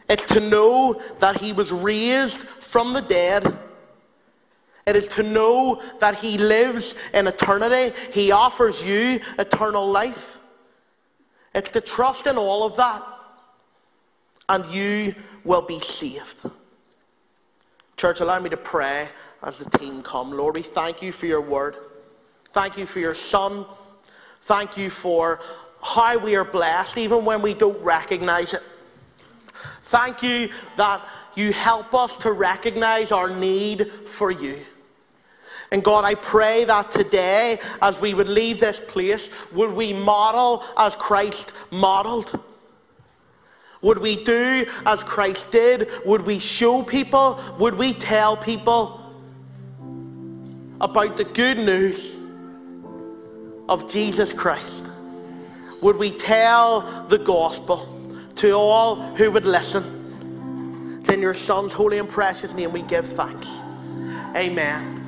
It's to know that he was raised from the dead. It is to know that he lives in eternity. He offers you eternal life. It's to trust in all of that, and you will be saved. Church, allow me to pray as the team come. Lord, we thank you for your word. Thank you for your son. Thank you for how we are blessed, even when we don't recognize it. Thank you that you help us to recognize our need for you. And God, I pray that today, as we would leave this place, would we model as Christ modeled? Would we do as Christ did? Would we show people? Would we tell people about the good news of Jesus Christ? Would we tell the gospel to all who would listen? in your Son's holy and precious name we give thanks. Amen.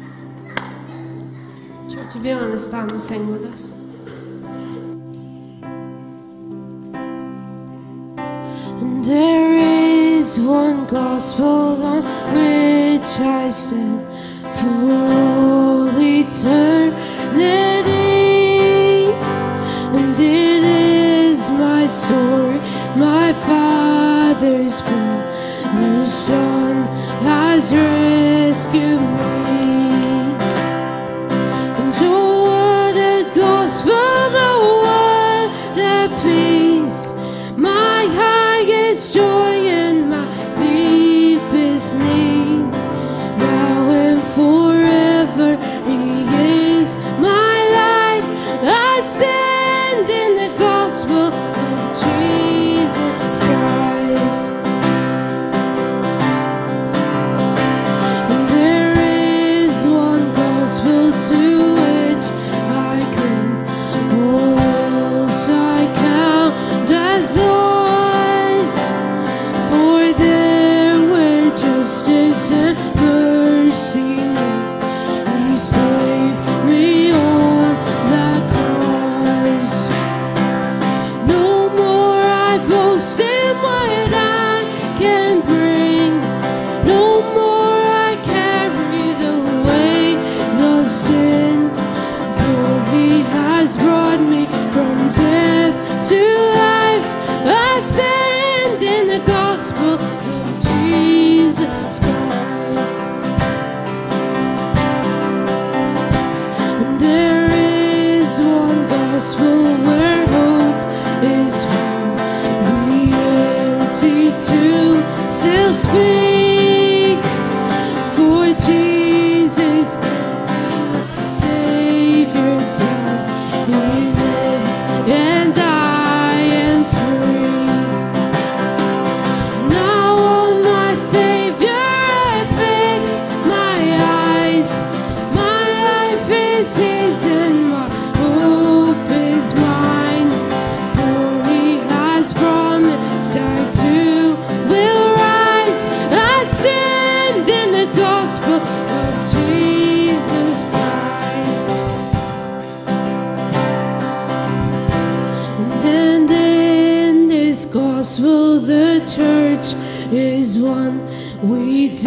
Church, if you want to stand and sing with us. There is one gospel on which I stand for all eternity. And it is my story, my Father's plan. The Son has rescued me.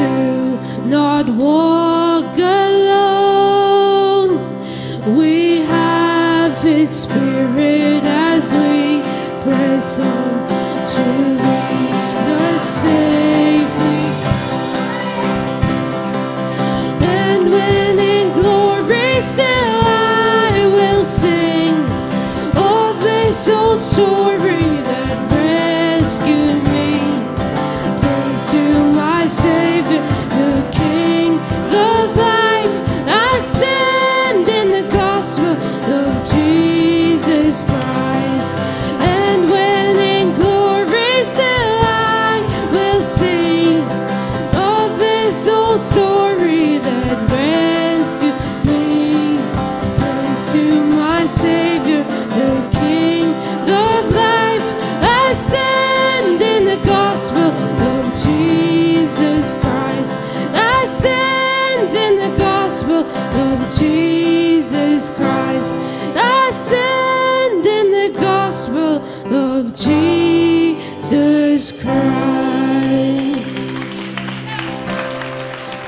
do.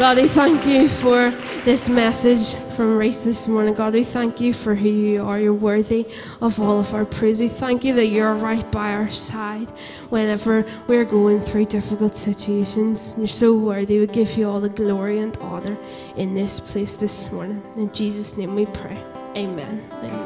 God, we thank you for this message from Reese this morning. God, we thank you for who you are. You're worthy of all of our praise. We thank you that you're right by our side whenever we're going through difficult situations. You're so worthy. We give you all the glory and honor in this place this morning. In Jesus' name we pray. Amen. Amen.